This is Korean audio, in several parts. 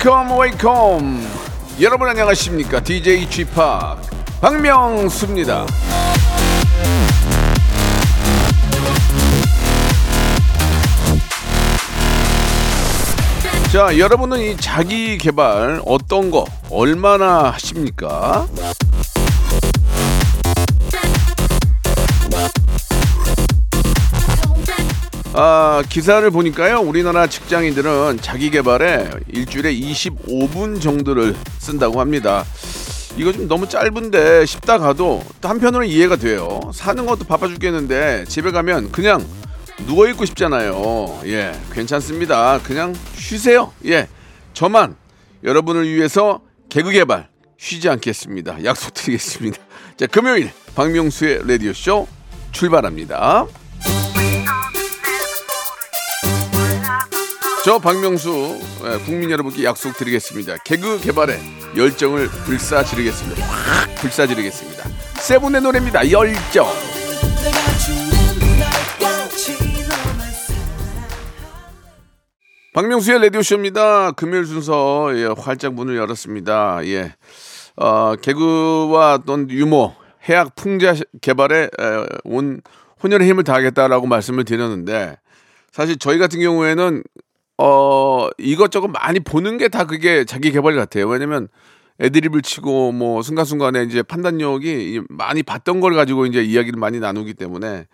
Welcome, welcome. 여러분 안녕하십니까? DJ p 박명수입니다. 자, 여러분은 이 자기 개발 어떤 거 얼마나 하십니까? 아, 기사를 보니까요. 우리나라 직장인들은 자기 개발에 일주일에 25분 정도를 쓴다고 합니다. 이거 좀 너무 짧은데 쉽다 가도 또 한편으로는 이해가 돼요. 사는 것도 바빠 죽겠는데 집에 가면 그냥 누워 있고 싶잖아요. 예, 괜찮습니다. 그냥 쉬세요. 예, 저만 여러분을 위해서 개그 개발 쉬지 않겠습니다. 약속드리겠습니다. 자, 금요일 박명수의 라디오 쇼 출발합니다. 저 박명수 예, 국민 여러분께 약속드리겠습니다. 개그 개발에 열정을 불사지르겠습니다. 확 불사지르겠습니다. 세븐의 노래입니다. 열정. 박명수의 라디오쇼입니다. 금요일 순서 예, 활짝 문을 열었습니다. 예. 어, 개그와 어떤 유머, 해학 풍자 개발에 에, 온 혼혈의 힘을 다하겠다라고 말씀을 드렸는데 사실 저희 같은 경우에는 어, 이것저것 많이 보는 게 다 그게 자기 개발 같아요. 왜냐면 애드립을 치고 뭐 순간순간에 이제 판단력이 이 많이 봤던 걸 가지고 이제 이야기를 많이 나누기 때문에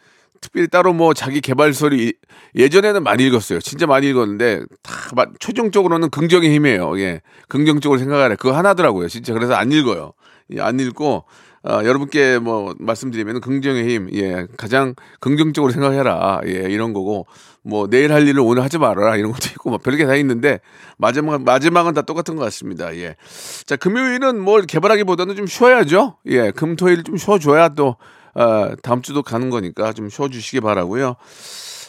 특별히 따로 뭐 자기 개발서를 이- 예전에는 많이 읽었어요. 진짜 많이 읽었는데 다 마- 최종적으로는 긍정의 힘이에요. 예. 긍정적으로 생각하래. 그거 하나더라고요. 진짜 그래서 안 읽어요. 예, 안 읽고 어, 여러분께 뭐 말씀드리면 긍정의 힘, 예, 가장 긍정적으로 생각해라, 예, 이런 거고 뭐 내일 할 일을 오늘 하지 말아라 이런 것도 있고 뭐 별게 다 있는데 마지막 마지막은 다 똑같은 것 같습니다. 예, 자 금요일은 뭘 개발하기보다는 좀 쉬어야죠. 예, 금토일 좀 쉬어줘야 또 어, 다음 주도 가는 거니까 좀 쉬어주시기 바라고요.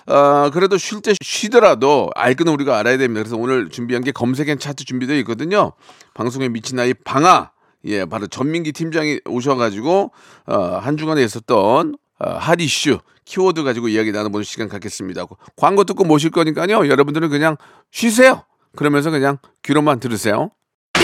아, 그래도 쉴 때 쉬더라도 알 거는 우리가 알아야 됩니다. 그래서 오늘 준비한 게 검색엔 차트 준비되어 있거든요. 방송에 미친 아이 방아. 예, 바로 전민기 팀장이 오셔가지고, 어, 한 주간에 있었던, 어, 핫 이슈, 키워드 가지고 이야기 나눠보는 시간 갖겠습니다. 광고 듣고 모실 거니까요. 여러분들은 그냥 쉬세요. 그러면서 그냥 귀로만 들으세요.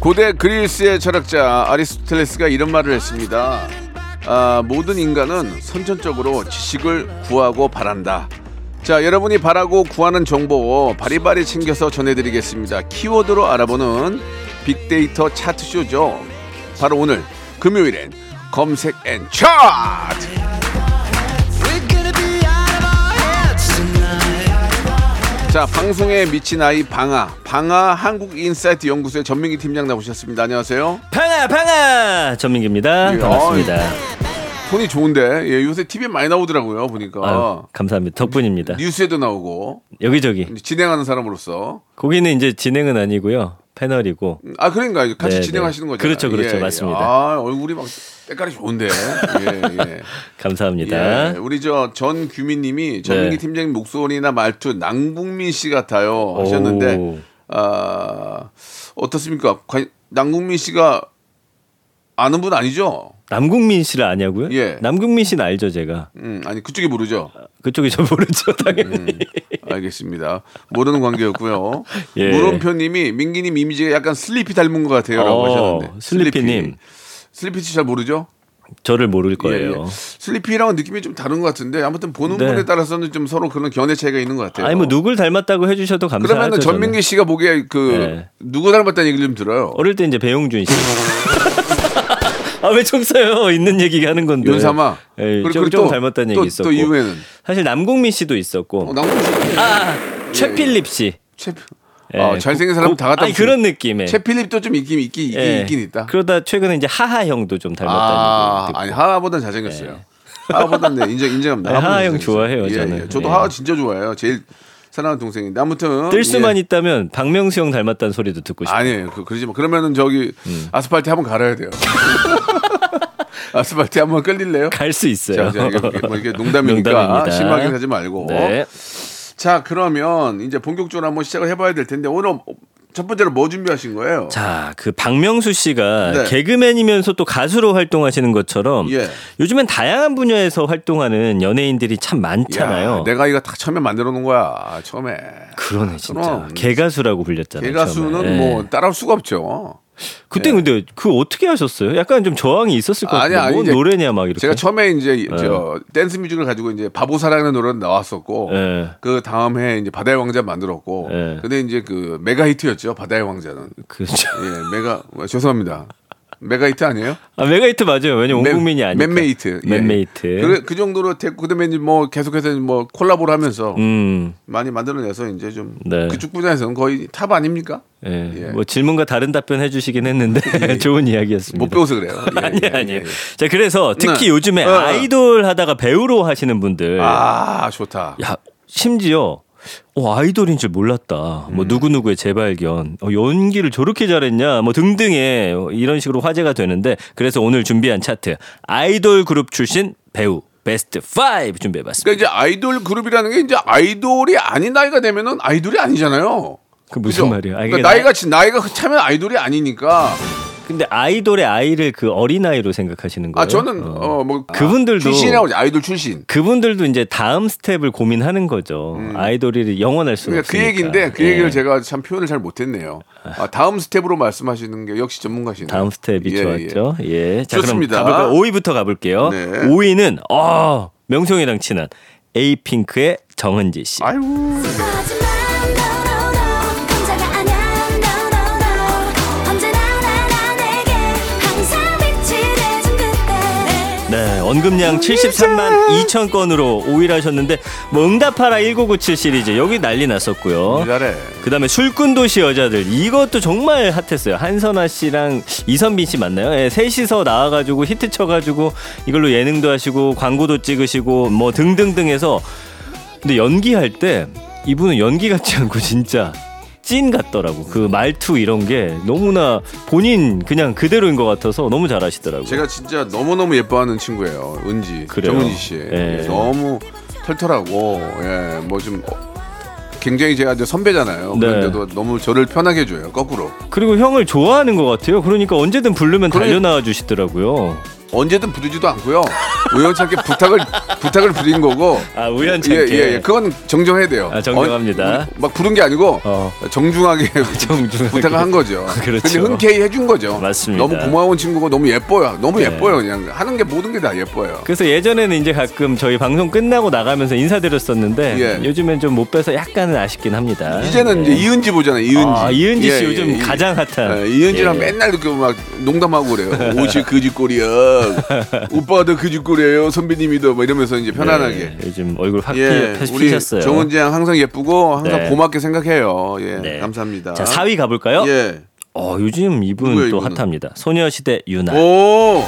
고대 그리스의 철학자 아리스토텔레스가 이런 말을 했습니다. 아, 모든 인간은 선천적으로 지식을 구하고 바란다. 자, 여러분이 바라고 구하는 정보 바리바리 챙겨서 전해드리겠습니다. 키워드로 알아보는 빅데이터 차트쇼죠. 바로 오늘 금요일엔 검색 N 차트! 자, 방송에 미친 아이 방아, 방아 한국인사이트 연구소의 전민기 팀장 나오셨습니다. 안녕하세요. 방아 방아! 전민기입니다. 예, 반갑습니다. 톤이 좋은데. 예, 요새 TV에 많이 나오더라고요 보니까. 아유, 감사합니다. 덕분입니다. 뉴스에도 나오고. 여기저기. 진행하는 사람으로서. 거기는 이제 진행은 아니고요 패널이고 아 그러니까 같이 네, 진행하시는 네. 거죠 그렇죠, 그렇죠. 맞습니다. 아 얼굴이 막 때깔이 좋은데 예, 예. 감사합니다 예, 우리 저 전 규민님이 전민기 네. 팀장님 목소리나 말투 남궁민 씨 같아요 하셨는데 오. 아 어떻습니까? 관- 남궁민 씨가 아는 분 아니죠? 남궁민 씨를 아냐고요? 예. 남궁민 씨는 알죠 제가 음, 아니 그쪽이 모르죠. 그쪽이 저 모르죠 당연히 음. 알겠습니다. 모르는 관계였고요. 예. 물음표님이 민기님 이미지가 약간 슬리피 닮은 것 같아요라고 어, 하셨는데 슬리피님. 슬리피 씨잘 모르죠? 저를 모를 예, 거예요 예. 슬리피랑은 느낌이 좀 다른 것 같은데 아무튼 보는 네. 분에 따라서는 좀 서로 그런 견해 차이가 있는 것 같아요. 아니 뭐 누굴 닮았다고 해주셔도 감사하죠 그러면은 전민기 씨가 보기에 그 네. 누구 닮았다는 얘기를 좀 들어요. 어릴 때 이제 배용준 씨 아왜총 쏴요? 있는 얘기 하는 건데. 윤삼아. 예, 그리고 좀, 또- 좀 닮았다는 또- 얘기 있었고. 또 이후에는 사실 남궁민 씨도 있었고. 어, 남궁 씨. 아 최필립 씨. 최. 예, 아, 잘생긴 사람 고- 다 갖다 아니. 그런 느낌의. 최필립도 좀 있긴 있긴 있긴, 예. 있긴 있다. 그러다 최근에 이제 하하 형도 좀 닮았다는 아, 얘기. 아니 하하보단 잘생겼어요. 하하보단 네, 인정 인정합니다. 네, 하하 하하보단 형. 좋아해요, 예, 저는. 예. 저도 예. 하하 진짜 좋아해요. 제일 사랑하는 동생인데 아무튼 뜰 수만 예. 있다면 박명수 형 닮았다는 소리도 듣고 싶어요. 아니에요. 그, 그러지 마. 그러면은 저기 음. 아스팔트 한번 갈아야 돼요. 아스팔트 한번 끌릴래요? 갈 수 있어요. 자, 자, 이게, 뭐 이게 농담이니까 농담입니다. 심하게 하지 말고. 네. 자, 그러면 이제 본격적으로 한번 시작을 해봐야 될 텐데 오늘 첫 번째로 뭐 준비하신 거예요? 자, 그 박명수 씨가 네. 개그맨이면서 또 가수로 활동하시는 것처럼 예. 요즘엔 다양한 분야에서 활동하는 연예인들이 참 많잖아요. 야, 내가 이거 다 처음에 만들어 놓은 거야. 처음에. 그러네 진짜. 개가수라고 불렸잖아요. 개가수는 처음에. 뭐 예. 따라올 수가 없죠. 그때 근데 그 어떻게 하셨어요? 약간 좀 저항이 있었을 것 같아요. 아니, 뭔 이제 노래냐 막 이렇게. 제가 처음에 이제 저 댄스 뮤직을 가지고 이제 바보사랑이라는 노래가 나왔었고 예. 그 다음 해 이제 바다의 왕자 만들었고 예. 근데 이제 그 메가 히트였죠 바다의 왕자는 그렇죠. 예 메가 어, 죄송합니다 메가 히트 아니에요? 아 메가히트 맞아요. 왜냐면 온 맨- 국민이 아니까. 맨메이트 예. 맨메이트. 그, 그 정도로 됐고 그다음에 이제 뭐 계속해서 뭐 콜라보를 하면서 음. 많이 만들어내서 이제 좀 네. 그쪽 분야에서는 거의 top 아닙니까? 예. 예. 뭐 질문과 다른 답변 해주시긴 했는데 좋은 이야기였습니다. 못 배워서 그래요. 예, 아니 예, 아니에요. 예, 예. 자 그래서 특히 네. 요즘에 어, 어. 아이돌 하다가 배우로 하시는 분들, 아 좋다. 야 심지어 어, 아이돌인 줄 몰랐다. 음. 뭐 누구 누구의 재발견, 어, 연기를 저렇게 잘했냐, 뭐 등등의 이런 식으로 화제가 되는데 그래서 오늘 준비한 차트 아이돌 그룹 출신 배우 베스트 5 준비해 봤습니다. 그러니까 이제 아이돌 그룹이라는 게 이제 아이돌이 아닌 나이가 되면은 아이돌이 아니잖아요. 그 무슨 그죠? 말이야? 아, 그러니까 나이가 지- 나이가 차면 아이돌이 아니니까. 근데 아이돌의 아이를 그 어린 아이로 생각하시는 거예요? 아 저는 어 뭐 그분들도- 출신이라고 하죠. 아이돌 출신. 그분들도 이제 다음 스텝을 고민하는 거죠. 아이돌이 영원할 수는 그러니까 그 없으니까. 얘기인데 그 예. 얘기를 제가 참 표현을 잘 못했네요. 아, 다음 스텝으로 말씀하시는 게 역시 전문가시네요. 다음 스텝이 예, 좋았죠. 예. 자, 좋습니다. 그럼 가볼까요? 5위부터 가볼게요. 네. 5위는 어, 명성이랑 친한 에이핑크의 정은지 씨. 아유. 하 언급량 73만 2천 건으로 5위를 하셨는데 뭐 응답하라 1997 시리즈 여기 난리 났었고요. 잘해. 그다음에 술꾼 도시 여자들 이것도 정말 핫했어요. 한선아 씨랑 이선빈 씨 맞나요? 예, 셋이서 나와가지고 히트 쳐가지고 이걸로 예능도 하시고 광고도 찍으시고 뭐 등등등해서 근데 연기할 때 이분은 연기 같지 않고 진짜 찐 같더라고. 그 말투 이런 게 너무나 본인 그냥 그대로인 것 같아서 너무 잘하시더라고요. 제가 진짜 너무 너무 예뻐하는 친구예요. 은지 그래요? 정은지 씨. 예. 너무 털털하고 예, 뭐 좀 굉장히 제가 이제 선배잖아요. 네. 그런데도 너무 저를 편하게 해줘요. 거꾸로 그리고 형을 좋아하는 것 같아요. 그러니까 언제든 부르면 그래. 달려 나와 주시더라고요. 언제든 부르지도 않고요. 우연찮게 부탁을 부탁을 드린 거고. 아 우연찮게. 예, 예, 예. 그건 정정해야 돼요. 아, 정정합니다. 어, 막 부른 게 아니고 어. 정중하게, 정중하게. 부탁을 한 거죠. 그렇죠. 근데 흔쾌히 해준 거죠. 맞습니다. 너무 고마운 친구고 너무 예뻐요. 너무 네. 예뻐요. 그냥 하는 게 모든 게 다 예뻐요. 그래서 예전에는 이제 가끔 저희 방송 끝나고 나가면서 인사드렸었는데 예. 요즘엔 좀 못 뵈서 약간은 아쉽긴 합니다. 이제는 예. 이제 이은지 보잖아요. 이은지. 아, 이은지 씨 예, 요즘 예, 예. 가장 핫한. 예, 이은지랑 예. 맨날 이렇게 막 농담하고 그래요. 옷이 그짓골이야. 오빠도 그짓골이에요. 선배님이도 뭐 이러면서 이제 편안하게. 예, 요즘 얼굴 확 예, 피, 우리 피셨어요. 정은지 양 항상 예쁘고 항상 네. 고맙게 생각해요. 예, 네. 감사합니다. 자 4위 가볼까요? 예. 어 요즘 이분 누구예요, 또 이분은? 핫합니다. 소녀시대 유나. 오, oh,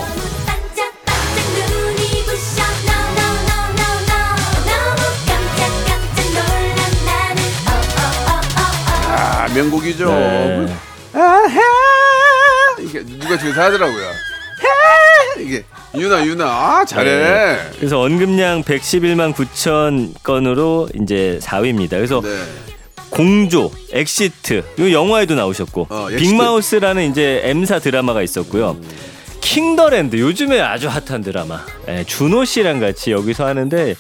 아 명곡이죠. 네. 이게 누가 뒤에서 하더라고요. 하! 이게 윤아 윤아 아 잘해. 네. 그래서 언급량 111만 9천 건으로 이제 4위입니다. 그래서 네. 공조, 엑시트, 이 영화에도 나오셨고 어. 빅마우스라는 이제 M사 드라마가 있었고요. 킹더랜드 요즘에 아주 핫한 드라마. 예, 준호 씨랑 같이 여기서 하는데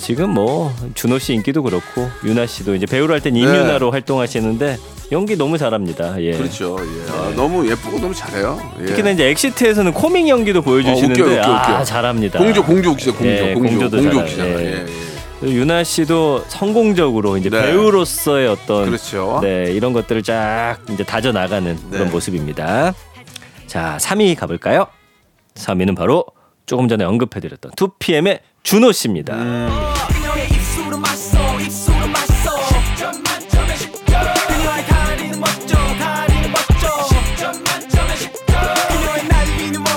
지금 뭐 준호 씨 인기도 그렇고 윤아 씨도 이제 배우로 할 땐 임윤아로 활동하시는데 연기 너무 잘합니다. 예. 네. 그렇죠. 예. 아, 너무 예쁘고 너무 잘해요. 예. 특히나 이제 엑시트에서는 코믹 연기도 보여주시는데 어, 웃겨, 웃겨, 아 웃겨. 잘합니다. 공조 공조 웃기죠. 공조 예, 공조 공조 잘해요. 웃기잖아. 예. 예. 윤아 씨도 성공적으로 이제 네. 배우로서의 어떤 그렇죠. 네, 이런 것들을 쫙 이제 다져 나가는 그런 네. 모습입니다. 자, 3위 가볼까요? 3위는 바로 조금 전에 언급해드렸던 2PM의 준호 씨입니다. 그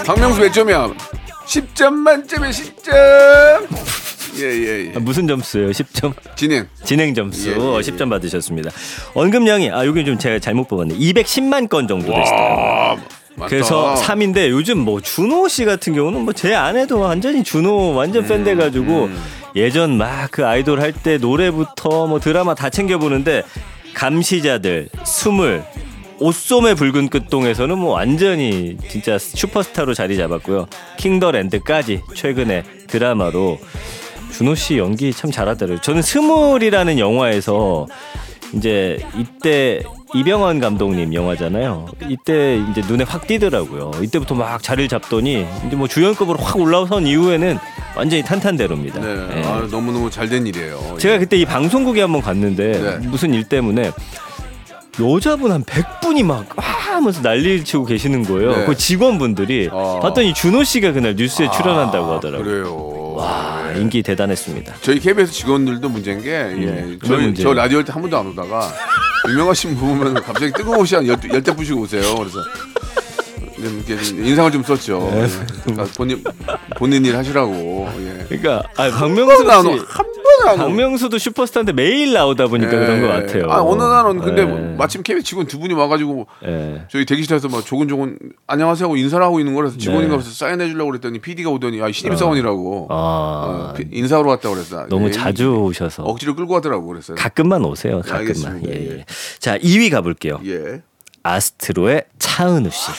박명수 몇 점이야? 10점 만점에 10점. 예예 예. 아, 무슨 점수예요? 10점? 진행. 진행 점수 예, 예, 예. 10점 받으셨습니다. 언급량이 아 여기 좀 제가 잘못 뽑았네. 210만 건 정도 되시더라고요. 아, 맞다. 그래서 3인데 요즘 뭐 준호 씨 같은 경우는 뭐 제 아내도 완전히 준호 완전 팬 돼가지고 예전 막 그 아이돌 할 때 노래부터 뭐 드라마 다 챙겨 보는데 감시자들 스물 옷소매 붉은 끝동에서는 뭐 완전히 진짜 슈퍼스타로 자리 잡았고요 킹더랜드까지 최근에 드라마로 준호 씨 연기 참 잘하더라고요. 저는 스물이라는 영화에서 이제 이때 이병헌 감독님 영화잖아요. 이때 이제 눈에 확 띄더라고요. 이때부터 막 자리를 잡더니 이제 뭐 주연급으로 확 올라선 이후에는 완전히 탄탄대로입니다. 네. 예. 아, 너무너무 잘 된 일이에요. 제가 그때 이 방송국에 한번 갔는데 네. 무슨 일 때문에 여자분 한 100분이 막 와! 하면서 난리를 치고 계시는 거예요. 네. 그 직원분들이 어. 봤더니 준호 씨가 그날 뉴스에 출연한다고 하더라고요. 그래요. 와, 인기 대단했습니다. 저희 KBS 직원들도 문제인 게, 예, 왜 저, 라디오 할 때 한 번도 안 오다가, 유명하신 분 보면 갑자기 뜨거우시 한 열, 열대 부시고 오세요. 그래서, 인상을 좀 썼죠. 네. 예. 그러니까 본인, 본인 일 하시라고. 예. 그러니까 아, 한 박명수 번은 오. 박명수도 슈퍼스타인데 매일 나오다 보니까 그런 것 같아요. 아, 어느 날은 근데 예. 뭐 마침 KBS 직원 두 분이 와가지고, 예. 저희 대기실에서 막 조곤조곤 안녕하세요 하고 인사를 하고 있는 거라서 직원인가 네. 그래서 사인해 주려고 그랬더니 PD가 오더니 아 신입사원이라고 아, 어, 피- 인사하러 왔다고 그랬어. 너무 예, 자주 오셔서 억지로 끌고 가더라고 그랬어요. 가끔만 오세요. 가끔만. 알겠습니다. 예, 예. 예. 자, 2위 가볼게요. 예. 아스트로의 차은우 씨.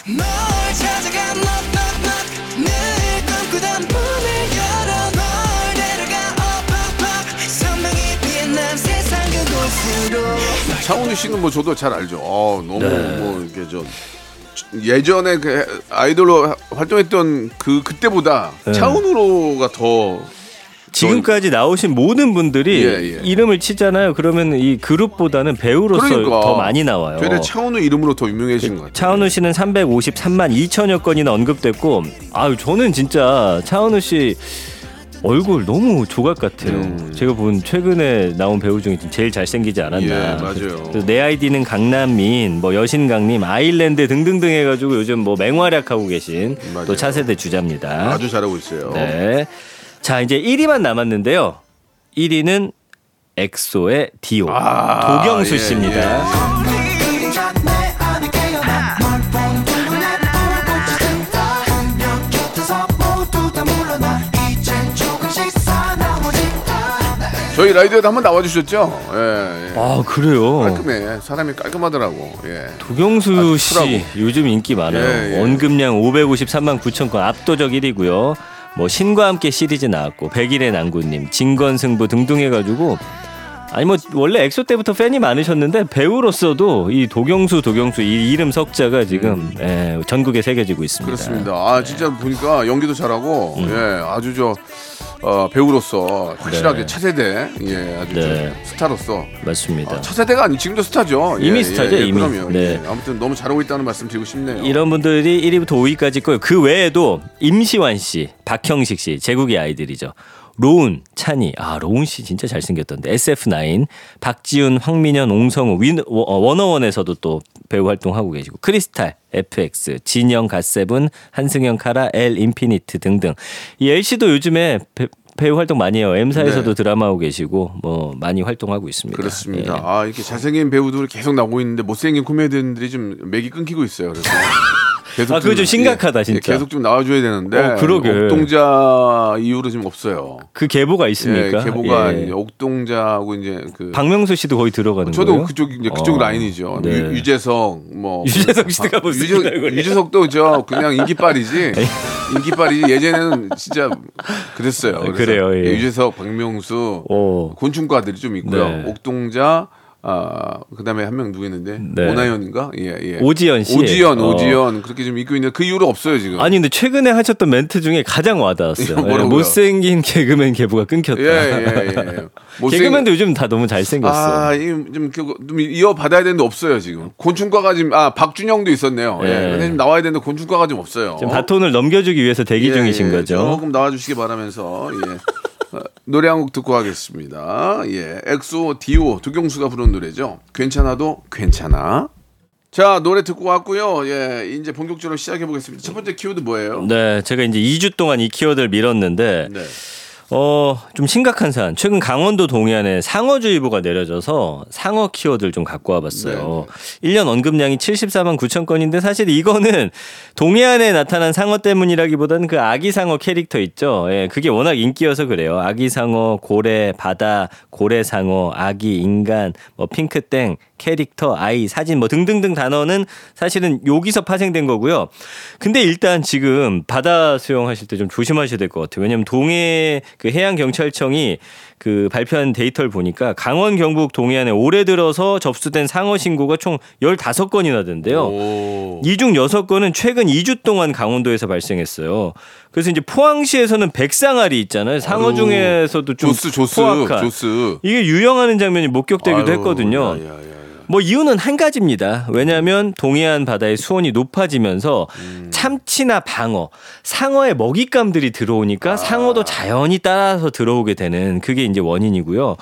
차은우 씨는 뭐 저도 잘 알죠. 어, 너무 네. 뭐 이렇게 저 예전에 그 아이돌로 활동했던 그 그때보다 네. 차은우로가 더 지금까지 나오신 모든 분들이 예, 예. 이름을 치잖아요. 그러면 이 그룹보다는 배우로서 그러니까 더 많이 나와요. 되레 차은우 이름으로 더 유명해진 것 같아요. 차은우 씨는 353만 2천여 건이나 언급됐고, 아유 저는 진짜 차은우 씨 얼굴 너무 조각 같아요. 음. 제가 본 최근에 나온 배우 중에 좀 제일 잘생기지 않았나. 예, 맞아요. 내 아이디는 강남민, 뭐 여신강님, 아일랜드 등등등 해가지고 요즘 뭐 맹활약하고 계신 맞아요. 또 차세대 주자입니다. 아주 잘하고 있어요. 네. 자 이제 1위만 남았는데요. 1위는 엑소의 디오 아, 도경수 예, 씨입니다. 그 저희 라이드에도 한번 나와주셨죠? 예, 예. 아 그래요. 깔끔해. 사람이 깔끔하더라고. 예. 도경수 씨 쿨하고. 요즘 인기 많아요. 예, 예. 언급량 553만 9천 건 압도적 1위고요. 뭐 신과 함께 시리즈 나왔고 백일의 낭군님, 진검승부 등등 해가지고 아니 뭐 원래 엑소 때부터 팬이 많으셨는데 배우로서도 이 도경수 도경수 이 이름 석자가 지금 예, 전국에 새겨지고 있습니다. 음. 그렇습니다. 아 진짜 보니까 연기도 잘하고 음. 예 아주 저 어, 배우로서 확실하게 네. 차세대 예 아주 네. 저 스타로서 맞습니다. 아, 차세대가 아니 지금도 스타죠. 이미 스타죠, 이미. 그럼요. 네. 예. 아무튼 너무 잘하고 있다는 말씀 드리고 싶네요. 이런 분들이 1위부터 5위까지 있고요. 그 외에도 임시완 씨, 박형식 씨, 제국의 아이들이죠. 로운, 찬희, 아 로운 씨 진짜 잘생겼던데. SF9, 박지훈, 황민현, 옹성우, 윈, 워- 어, 워너원에서도 또 배우 활동하고 계시고 크리스탈, FX, 진영, 갓세븐, 한승연, 카라, L, 인피니트 등등. 이 L 씨도 요즘에 배, 배우 활동 많이 해요. M사에서도 네. 드라마 하고 계시고 뭐 많이 활동하고 있습니다. 그렇습니다. 예. 아 이렇게 잘생긴 배우들이 계속 나오고 있는데 못생긴 코미디언들이 좀 맥이 끊기고 있어요. 그래서 계속 아, 그거 좀 심각하다, 진짜. 계속 좀 나와줘야 되는데 어, 그러게. 옥동자 이후로 지금 없어요. 그 계보가 있습니까? 예, 계보가 예. 이제 옥동자하고 이제 그 박명수 씨도 거의 들어가는 저도 거예요? 그쪽 이제 그쪽 어, 라인이죠. 네. 유, 유재석 뭐 유재석 씨가 무슨 유재석, 얼굴이야? 유재석도 저 그냥 인기빨이지. 인기빨이지 예전에는 진짜 그랬어요. 그래서 그래요, 예. 유재석, 박명수, 오. 곤충과들이 좀 있고요. 네. 옥동자, 아 그다음에 한 명 누구 있는데 네. 오나연인가? 예 예. 오지연 씨. 오지연 어. 오지연 그렇게 좀 입고 있는 그 이후로 없어요 지금. 아니 근데 최근에 하셨던 멘트 중에 가장 와닿았어요. 예, 못생긴 개그맨 계보가 끊겼다. 예예 예. 못생- 개그맨도 요즘 다 너무 잘생겼어. 아, 이좀 좀 이어 받아야 되는데 없어요 지금. 곤충과가 지금 아 박준영도 있었네요. 예. 예. 근데 지금 나와야 되는데 곤충과가 좀 없어요. 지금 바톤을 넘겨주기 위해서 대기 예, 중이신 예. 거죠. 조금 나와주시기 바라면서 예. 어, 노래 한 곡 듣고 하겠습니다. 예, 엑소 디오 도경수가 부른 노래죠. 괜찮아도 괜찮아. 자 노래 듣고 왔고요. 예, 이제 본격적으로 시작해 보겠습니다. 첫 번째 키워드 뭐예요? 네, 제가 이제 2주 동안 이 키워드를 밀었는데 네. 어, 좀 심각한 사안. 최근 강원도 동해안에 상어주의보가 내려져서 상어 키워드를 좀 갖고 와봤어요. 네, 1년 언급량이 74만 9천 건인데 사실 이거는 동해안에 나타난 상어 때문이라기보다는 그 아기 상어 캐릭터 있죠. 예, 그게 워낙 인기여서 그래요. 아기 상어, 고래, 바다, 고래 상어, 아기, 인간, 뭐 핑크땡, 캐릭터, 아이, 사진 뭐 등등등 단어는 사실은 여기서 파생된 거고요. 근데 일단 지금 바다 수영하실 때 좀 조심하셔야 될 것 같아요. 왜냐하면 동해 그 해양경찰청이 그 발표한 데이터를 보니까 강원 경북 동해안에 올해 들어서 접수된 상어 신고가 총 15건이나 된대요. 오. 이중 6건은 최근 2주 동안 강원도에서 발생했어요. 그래서 이제 포항시에서는 백상아리 있잖아요. 상어 아유, 중에서도 좀 조스 조스 포악한. 조스. 이게 유영하는 장면이 목격되기도 아유, 했거든요. 야, 야, 야, 야. 뭐 이유는 한 가지입니다. 왜냐하면 동해안 바다의 수온이 높아지면서 음. 참치나 방어, 상어의 먹잇감들이 들어오니까 아. 상어도 자연히 따라서 들어오게 되는 그게 이제 원인이고요.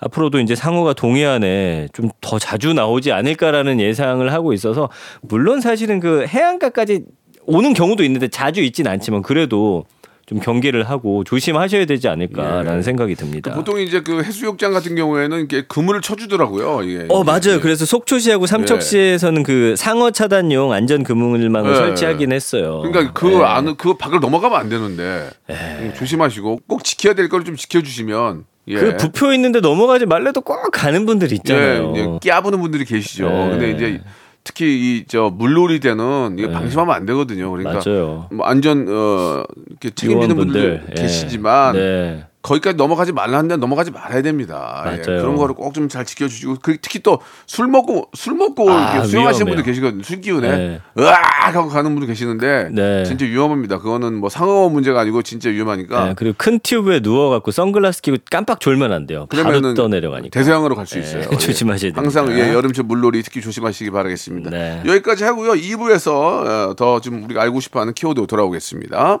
앞으로도 이제 상어가 동해안에 좀 더 자주 나오지 않을까라는 예상을 하고 있어서 물론 사실은 그 해안가까지 오는 경우도 있는데 자주 있진 않지만 그래도 좀 경계를 하고 조심하셔야 되지 않을까라는 예. 생각이 듭니다. 보통 이제 그 해수욕장 같은 경우에는 이게 그물을 쳐주더라고요. 이게. 어 맞아요. 예. 그래서 속초시하고 삼척시에서는 그 상어 차단용 안전 그물망을 예. 설치하긴 했어요. 그러니까 그 예. 안은 그 밖을 넘어가면 안 되는데 음, 조심하시고 꼭 지켜야 될 걸 좀 지켜주시면 예. 그 부표 있는데 넘어가지 말래도 꼭 가는 분들 있잖아요. 예, 이제 끼아부는 분들이 계시죠. 예. 근데 이제 특히 이 저 물놀이 때는 이게 방심하면 안 되거든요. 그러니까 예. 맞아요. 뭐 안전 어 이렇게 책임지는 분들 요원분들, 예. 계시지만 네. 거기까지 넘어가지 말라는데 넘어가지 말아야 됩니다. 예, 맞아요. 그런 거를 꼭 좀 잘 지켜주시고 그 특히 또 술 먹고 술 먹고 아, 이렇게 수영하시는. 분들 계시거든요. 술 기운에 네. 으악 하고 가는 분들 계시는데 네. 진짜 위험합니다. 그거는 뭐 상어 문제가 아니고 진짜 위험하니까 네, 그리고 큰 튜브에 누워갖고 선글라스 끼고 깜빡 졸면 안 돼요. 그러면은 떠내려가니까. 대서양으로 갈수 네, 있어요. 예. 조심하셔야 됩니다. 항상 예, 여름철 물놀이 특히 조심하시기 바라겠습니다. 네. 여기까지 하고요. 2부에서 더 좀 우리가 알고 싶어하는 키워드 돌아오겠습니다.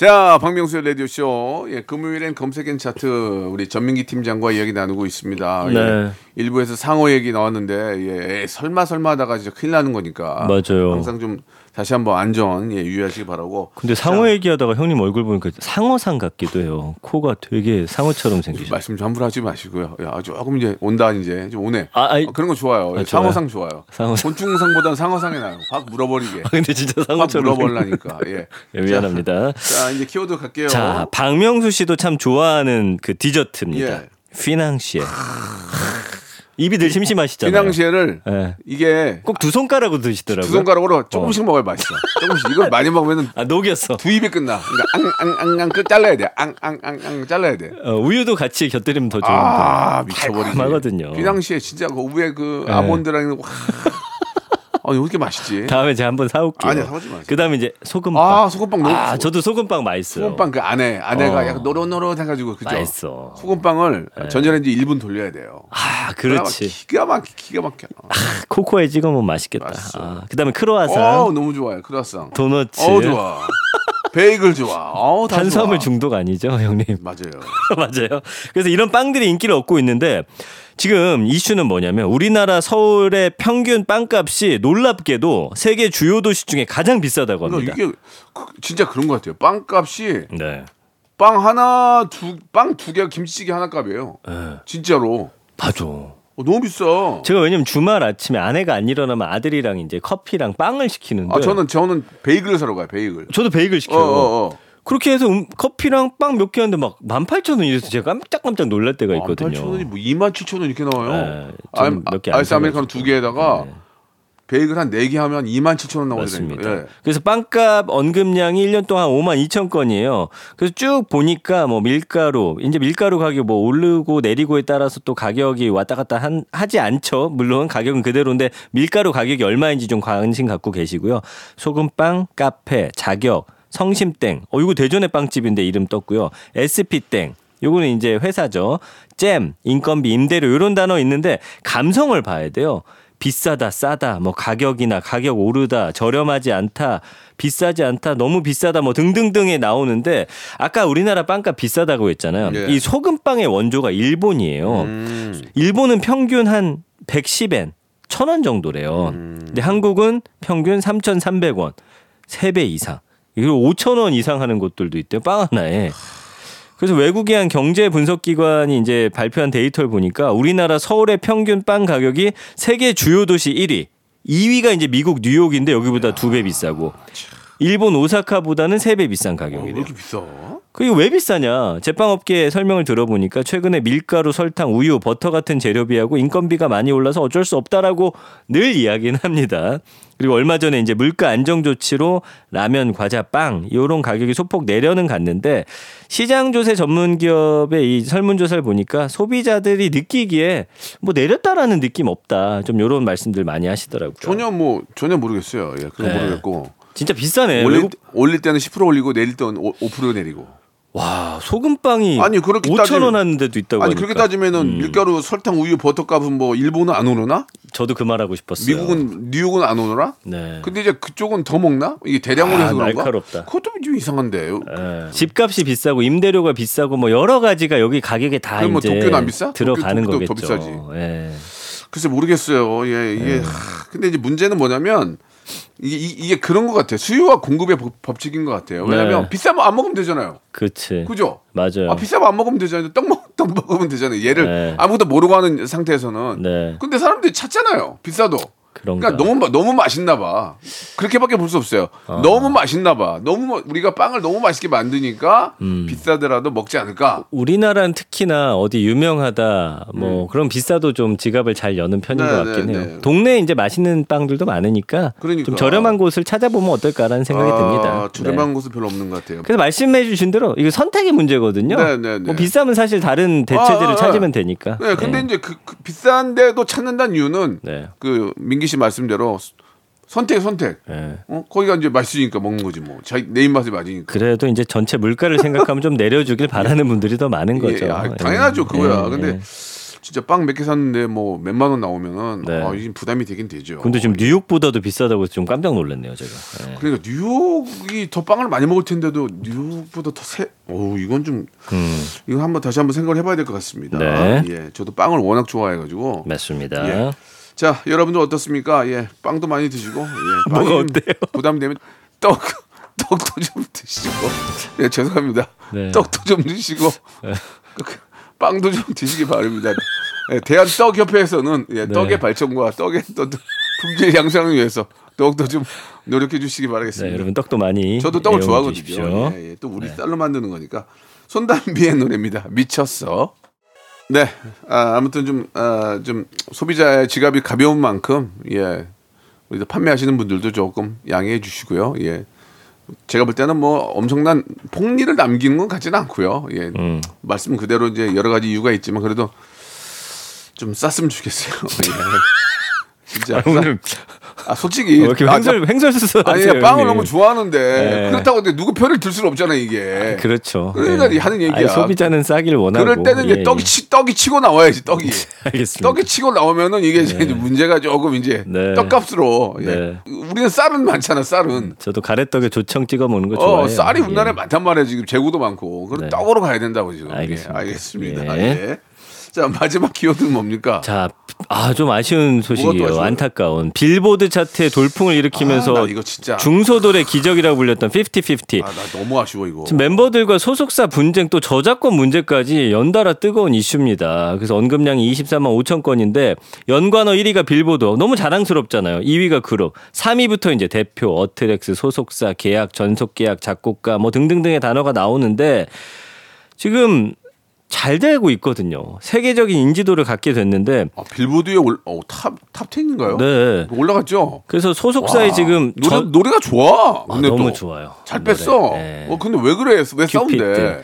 자, 박명수의 라디오쇼. 예, 금요일엔 검색엔 차트 우리 전민기 팀장과 이야기 나누고 있습니다. 예, 네. 일부에서 상호 얘기 나왔는데, 예, 설마 설마 하다가 진짜 큰일 나는 거니까. 맞아요. 항상 좀 다시 한번 안전, 예, 유의하시기 바라고. 근데 상어 얘기하다가 형님 얼굴 보니까 상어상 같기도 해요. 코가 되게 상어처럼 생기셨어요. 말씀 좀 함부로 하지 마시고요. 야, 조금 이제 온다, 이제. 좀 오네. 아, 아이- 어, 그런 거 좋아요. 아, 상어상 좋아요. 상어상. 곤충상보다는 상어상이 나요. 확 물어버리게. 아, 근데 진짜 확 상어처럼. 물어버리니까. 예. 예, 미안합니다. 자, 이제 키워드 갈게요. 자, 박명수 씨도 참 좋아하는 그 디저트입니다. 예. 피낭시에. 입이 늘 심심하시잖아요. 피낭시에를 예. 이게 꼭 두 손가락으로 드시더라고요. 두 손가락으로 조금씩 먹어야 맛있어. 조금씩. 이걸 많이 먹으면 아, 녹였어. 두 입이 끝나. 그러니까 앙앙앙앙 끝 잘라야 돼. 앙앙앙앙 잘라야 돼. 어, 우유도 같이 곁들이면 더 좋은데. 아 미쳐버리지. 달콤하거든요. 비낭시에 진짜 그 위에 그 네. 아몬드랑 와. 아 이렇게 맛있지. 다음에 제가 한번 사올게요. 아니야, 사오지 마세요. 그 다음에 이제 소금빵. 아 소금빵 너무. 아, 저도 소금빵 맛있어요. 소금빵 그 안에 안에가 어. 약간 노릇노릇해가지고 그죠. 맛있어. 소금빵을 전자레인지 1분 돌려야 돼요. 아, 그렇지. 기가 막 기가 막혀. 코코에 찍어 먹으면 맛있겠다. 맛있어. 아, 그 다음에 크로아상, 어 너무 좋아요. 크라상. 도너츠. 어 좋아. 베이글 좋아. 어우 다 탄수화물. 중독 아니죠, 형님? 맞아요. 맞아요. 그래서 이런 빵들이 인기를 얻고 있는데 지금 이슈는 뭐냐면 우리나라 서울의 평균 빵값이 놀랍게도 세계 주요 도시 중에 가장 비싸다고 합니다. 그러니까 이게 그- 진짜 그런 것 같아요. 빵값이 네. 빵 하나 두 빵 두 개가 김치찌개 하나 값이에요. 진짜로. 맞아. 어, 너무 비싸. 제가 왜냐면 주말 아침에 아내가 안 일어나면 아들이랑 이제 커피랑 빵을 시키는데 아 저는 저는 베이글 사러 가요. 베이글. 저도 베이글 어, 시켜요. 어, 어. 그렇게 해서 음, 커피랑 빵 몇 개 하는데 막 18,000원 이래서 제가 깜짝깜짝 놀랄 때가 있거든요. 18,000원이 뭐 27,000원 이렇게 나와요. 네, 아, 몇개안 아이스 아메리카노. 두 개에다가 네. 베이글 한네개 하면 27,000원 나오거든요. 맞습니다. 예. 그래서 빵값 언급량이 1년 동안 5만 2천 건이에요. 그래서 쭉 보니까 뭐 밀가루, 이제 밀가루 가격 뭐 오르고 내리고에 따라서 또 가격이 왔다 갔다 한, 하지 않죠. 물론 가격은 그대로인데 밀가루 가격이 얼마인지 좀 관심 갖고 계시고요. 소금빵, 카페, 자격, 성심땡. 어, 이거 대전의 빵집인데 이름 떴고요. SP땡. 요거는 이제 회사죠. 잼, 인건비, 임대료 이런 단어 있는데 감성을 봐야 돼요. 비싸다, 싸다, 뭐 가격이나 가격 오르다, 저렴하지 않다, 비싸지 않다, 너무 비싸다, 뭐 등등등에 나오는데 아까 우리나라 빵값 비싸다고 했잖아요. 예. 이 소금빵의 원조가 일본이에요. 음. 일본은 평균 한 110엔, 1000원 정도래요. 음. 근데 한국은 평균 3,300원, 3배 이상. 이거 5,000원 이상 하는 곳들도 있대요. 빵 하나에. 그래서 외국의 한 경제 분석 기관이 이제 발표한 데이터를 보니까 우리나라 서울의 평균 빵 가격이 세계 주요 도시 1위. 2위가 이제 미국 뉴욕인데 여기보다 두 배 비싸고 일본 오사카보다는 세 배 비싼 어, 왜 가격이래요. 이렇게 비싸? 그게 왜 비싸냐? 제빵업계 설명을 들어보니까 최근에 밀가루, 설탕, 우유, 버터 같은 재료비하고 인건비가 많이 올라서 어쩔 수 없다라고 늘 이야기는 합니다. 그리고 얼마 전에 이제 물가 안정 조치로 라면, 과자, 빵 이런 가격이 소폭 내려는 갔는데 시장 조세 전문 기업의 이 설문 조사를 보니까 소비자들이 느끼기에 뭐 내렸다라는 느낌 없다. 좀 이런 말씀들 많이 하시더라고요. 전혀 뭐 전혀 모르겠어요. 예, 그건 네. 모르겠고 진짜 비싸네. 올릴, 올릴 때는 10% 올리고 내릴 때는 5, 5% 내리고. 와 소금빵이 아니, 그렇게 5천 따지면- 원 하는 데도 있다고 아니 하니까. 그렇게 따지면은 음. 밀가루, 설탕, 우유, 버터 값은 뭐 일본은 안 오르나? 저도 그 말하고 싶었어요. 미국은 뉴욕은 안 오르나? 네. 근데 이제 그쪽은 더 먹나? 이게 대량으로 아, 해서 그런가? 날카롭다. 그것도 좀 이상한데. 예. 집값이 비싸고 임대료가 비싸고 뭐 여러 가지가 여기 가격에 다 그럼 뭐 이제 도쿄는 안 비싸? 들어가는 도쿄- 도쿄도 거겠죠. 더 비싸지. 예. 글쎄 모르겠어요. 예, 이게 네. 하, 근데 이제 문제는 뭐냐면 이게 이- 이게 그런 것 같아요. 수요와 공급의 법- 법칙인 것 같아요. 왜냐면 네. 비싸면 안 먹으면 되잖아요. 그치. 그죠? 맞아요. 아 비싸면 안 먹으면 되잖아요. 떡, 먹, 떡 먹으면 되잖아요. 얘를 네. 아무것도 모르고 하는 상태에서는. 네. 근데 사람들이 찾잖아요. 비싸도. 그런가. 그러니까 너무 마- 너무 맛있나 봐. 그렇게밖에 볼 수 없어요. 어. 너무 맛있나 봐. 너무 마- 우리가 빵을 너무 맛있게 만드니까 음. 비싸더라도 먹지 않을까. 우리나라는 특히나 어디 유명하다 뭐 그런 비싸도 좀 지갑을 잘 여는 편인 음. 네, 것 네, 같긴 해요. 네. 동네에 이제 맛있는 빵들도 많으니까 그러니까. 좀 저렴한 곳을 찾아보면 어떨까라는 생각이 아, 듭니다. 저렴한 네. 곳은 별로 없는 것 같아요. 그래서 말씀해 주신 대로 이거 선택의 문제거든요. 네, 네, 네. 뭐 비싸면 사실 다른 대체들을 아, 아, 찾으면 되니까. 네, 근데 네. 이제 그, 그 비싼데도 찾는다는 이유는 네. 그 민기 씨 말씀대로 선택 선택. 네. 어? 거기가 이제 맛있으니까 먹는 거지 뭐. 자기 내 입맛에 맞으니까. 그래도 이제 전체 물가를 생각하면 좀 내려주길 바라는 분들이 더 많은 거죠. 예, 아, 당연하죠 그거야. 예, 근데 예. 진짜 빵 몇 개 샀는데 뭐 몇만 원 나오면은 네. 아, 이게 부담이 되긴 되죠. 근데 지금 뉴욕보다도 비싸다고 좀 깜짝 놀랐네요, 제가. 예. 그러니까 뉴욕이 더 빵을 많이 먹을 텐데도 뉴욕보다 더 세. 오 이건 좀 음, 이거 한번 다시 한번 생각을 해봐야 될 것 같습니다. 네. 예, 저도 빵을 워낙 좋아해가지고. 맞습니다. 예. 자, 여러분들 어떻습니까? 예, 빵도 많이 드시고, 예, 뭐가 어때요? 부담되면 떡, 떡도 좀 드시고, 예, 죄송합니다. 네. 떡도 좀 드시고, 그, 빵도 좀 드시기 바랍니다. 예, 대한 떡협회에서는 예, 네. 떡의 발전과 떡의 또 품질 향상을 위해서 떡도 좀 노력해 주시기 네, 바라겠습니다. 여러분 떡도 많이 저도 떡을 좋아하거든요. 예, 예. 또 우리 쌀로 만드는 거니까 손담비의 노래입니다. 미쳤어. 네, 아, 아무튼 좀, 아, 좀 소비자의 지갑이 가벼운 만큼 예, 우리 판매하시는 분들도 조금 양해해 주시고요. 예, 제가 볼 때는 뭐 엄청난 폭리를 남기는 건 같지는 않고요. 예, 음. 말씀 그대로 이제 여러 가지 이유가 있지만 그래도 좀 쌌으면 좋겠어요. 예. 진짜. 아, 오늘 아 솔직히 왜 이렇게 아, 횡설 횡설 수설 아니 하세요, 빵을 형님. 너무 좋아하는데 네. 그렇다고 근데 누구 편을 들 수는 없잖아 이게. 그렇죠. 그러니까 예. 하는 얘기야. 아니, 소비자는 싸길 원하고. 그럴 때는 이제 예, 떡이 예. 치, 떡이 치고 나와야지 떡이. 알겠습니다. 떡이 치고 나오면은 이게 이제 문제가 조금 이제 네. 떡값으로. 예. 네. 우리는 쌀은 많잖아 쌀은. 저도 가래떡에 조청 찍어 먹는 거어 좋아해요. 쌀이 우리나라에 예. 많단 말이야 지금 재고도 많고. 그럼 네. 떡으로 가야 된다고 지금. 예, 알겠습니다. 알겠습니다. 예. 예. 자 마지막 키워드는 뭡니까? 자 아, 좀 아쉬운 소식이에요. 안타까운. 빌보드 차트에 돌풍을 일으키면서 아. 중소돌의 기적이라고 불렸던 50-50. 아, 나 너무 아쉬워 이거. 멤버들과 소속사 분쟁 또 저작권 문제까지 연달아 뜨거운 이슈입니다. 그래서 언급량이 24만 5천 건인데 연관어 1위가 빌보드 너무 자랑스럽잖아요. 2위가 그룹, 3위부터 이제 대표, 어트랙트, 소속사, 계약, 전속 계약, 작곡가 뭐 등등등의 단어가 나오는데 지금 잘 되고 있거든요. 세계적인 인지도를 갖게 됐는데 아, 빌보드에 올, 어, 탑, 탑 10인가요? 네. 올라갔죠? 그래서 소속사에 와, 지금 노래, 전- 노래가 좋아. 아, 너무 또 좋아요. 잘 노래. 뺐어. 네. 어, 근데 왜 그래? 왜? 큐피드.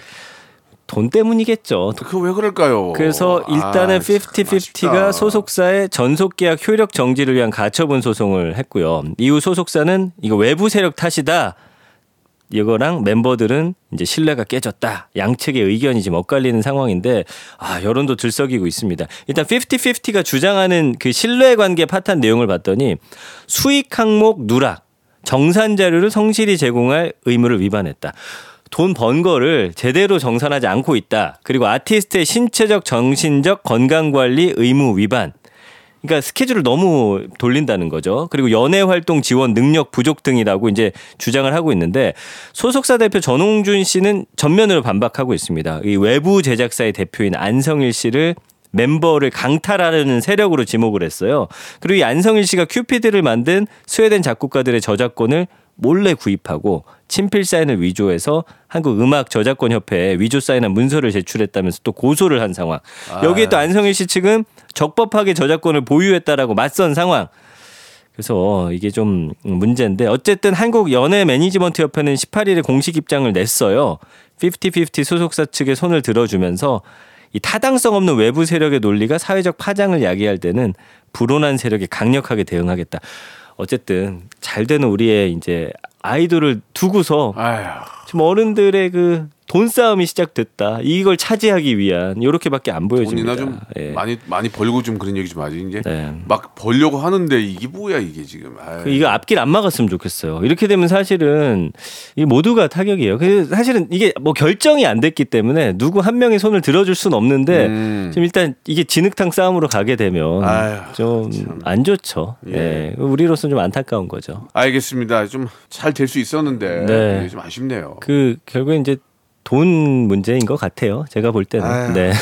돈 때문이겠죠. 그 왜 그럴까요? 그래서 일단은 아, 참 50-50가 아쉽다. 소속사의 전속 계약 효력 정지를 위한 가처분 소송을 했고요. 이후 소속사는 이거 외부 세력 탓이다. 이거랑 멤버들은 이제 신뢰가 깨졌다. 양측의 의견이 지금 엇갈리는 상황인데 아, 여론도 들썩이고 있습니다. 일단 50-50가 주장하는 그 신뢰 관계 파탄 내용을 봤더니 수익 항목 누락, 정산 자료를 성실히 제공할 의무를 위반했다. 돈번 거를 제대로 정산하지 않고 있다. 그리고 아티스트의 신체적, 정신적 건강 관리 의무 위반. 그러니까 스케줄을 너무 돌린다는 거죠. 그리고 연예 활동 지원 능력 부족 등이라고 이제 주장을 하고 있는데 소속사 대표 전홍준 씨는 전면으로 반박하고 있습니다. 이 외부 제작사의 대표인 안성일 씨를 멤버를 강탈하려는 세력으로 지목을 했어요. 그리고 이 안성일 씨가 큐피드를 만든 스웨덴 작곡가들의 저작권을 몰래 구입하고 친필 사인을 위조해서 한국 음악 저작권 협회에 위조 사인한 문서를 제출했다면서 또 고소를 한 상황. 여기에 또 안성일 씨 측은 적법하게 저작권을 보유했다라고 맞선 상황. 그래서 이게 좀 문제인데 어쨌든 한국 연예 매니지먼트 협회는 18일에 공식 입장을 냈어요. 50-50 소속사 측의 손을 들어주면서 이 타당성 없는 외부 세력의 논리가 사회적 파장을 야기할 때는 불온한 세력에 강력하게 대응하겠다. 어쨌든 잘 되는 우리의 이제 아이돌을 두고서 아휴. 지금 어른들의 그 돈 싸움이 시작됐다. 이걸 차지하기 위한 이렇게밖에 안 보여집니다. 돈이나 좀 예. 많이 많이 벌고 좀 그런 얘기 좀 하지 이제 네. 막 벌려고 하는데 이게 뭐야 이게 지금 아유. 그 이거 앞길 안 막았으면 좋겠어요. 이렇게 되면 사실은 이 모두가 타격이에요. 그 사실은 이게 뭐 결정이 안 됐기 때문에 누구 한 명의 손을 들어줄 수는 없는데 음. 지금 일단 이게 진흙탕 싸움으로 가게 되면 좀 안 좋죠. 예. 우리로서는 좀 안타까운 거죠. 알겠습니다. 좀 잘 될 수 있었는데 네. 좀 아쉽네요. 그 결국에 이제 돈 문제인 것 같아요. 제가 볼 때는. 아유, 네.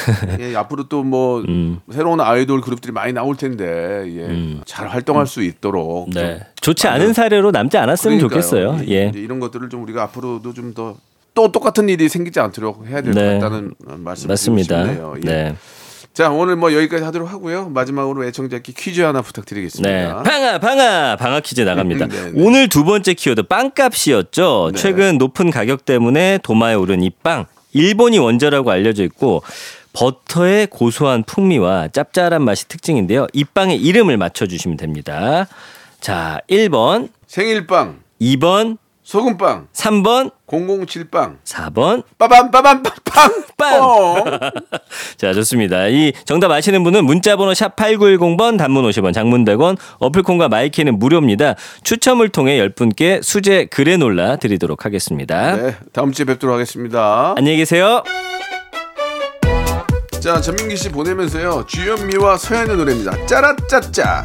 예, 앞으로 또뭐 음. 새로운 아이돌 그룹들이 많이 나올 텐데 예, 잘 활동할 수 있도록 좀 네. 좋지 않은 사례로 남지 않았으면 그러니까요. 좋겠어요. 이- 예. 이제 이런 것들을 좀 우리가 앞으로도 좀 더 또 똑같은 일이 생기지 않도록 해야 될것 네. 같다는 말씀 맞습니다. 싶네요. 예. 네. 자 오늘 뭐 여기까지 하도록 하고요. 마지막으로 애청자께 퀴즈 하나 네. 부탁드리겠습니다. 방아, 방아, 방아 퀴즈 나갑니다. 네, 네. 오늘 두 번째 키워드 빵값이었죠. 네. 최근 높은 가격 때문에 도마에 오른 이 빵. 일본이 원조라고 알려져 있고 버터의 고소한 풍미와 짭짤한 맛이 특징인데요. 이 빵의 이름을 맞춰 주시면 됩니다. 자, 1번, 생일빵, 2번, 소금빵, 3번, 007빵, 4번, 빠밤 빠밤 빵 빵! 뻥. 자, 좋습니다. 이 정답 아시는 분은 문자번호 샵 8910번, 단문 50원, 장문 100원, 어플 콩과 마이K는 무료입니다. 추첨을 통해 10분께 수제 그래놀라 드리도록 하겠습니다. 네, 다음 주에 뵙도록 하겠습니다. 안녕히 계세요. 자, 전민기 씨 보내면서요. 주현미와 서현의 노래입니다. 짜라짜짜.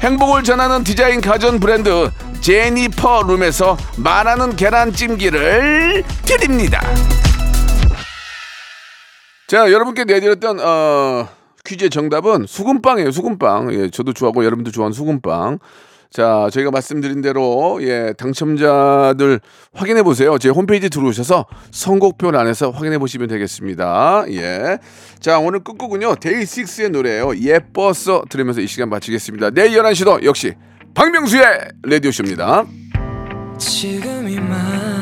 행복을 전하는 디자인 가전 브랜드 제니퍼 룸에서 말하는 계란찜기를 드립니다. 자, 여러분께 내드렸던 어, 퀴즈의 정답은 수금빵이에요. 수금빵. 예, 저도 좋아하고 여러분도 좋아하는 수금빵. 자, 저희가 말씀드린 대로 예, 당첨자들 확인해 보세요. 제 홈페이지 들어오셔서 선곡표 안에서 확인해 보시면 되겠습니다. 예. 자, 오늘 끝곡은요. 데이식스의 노래예요. 예뻐서 들으면서 이 시간 마치겠습니다. 내일 11시도 역시 박명수의 라디오 쇼입니다. 지금 이 말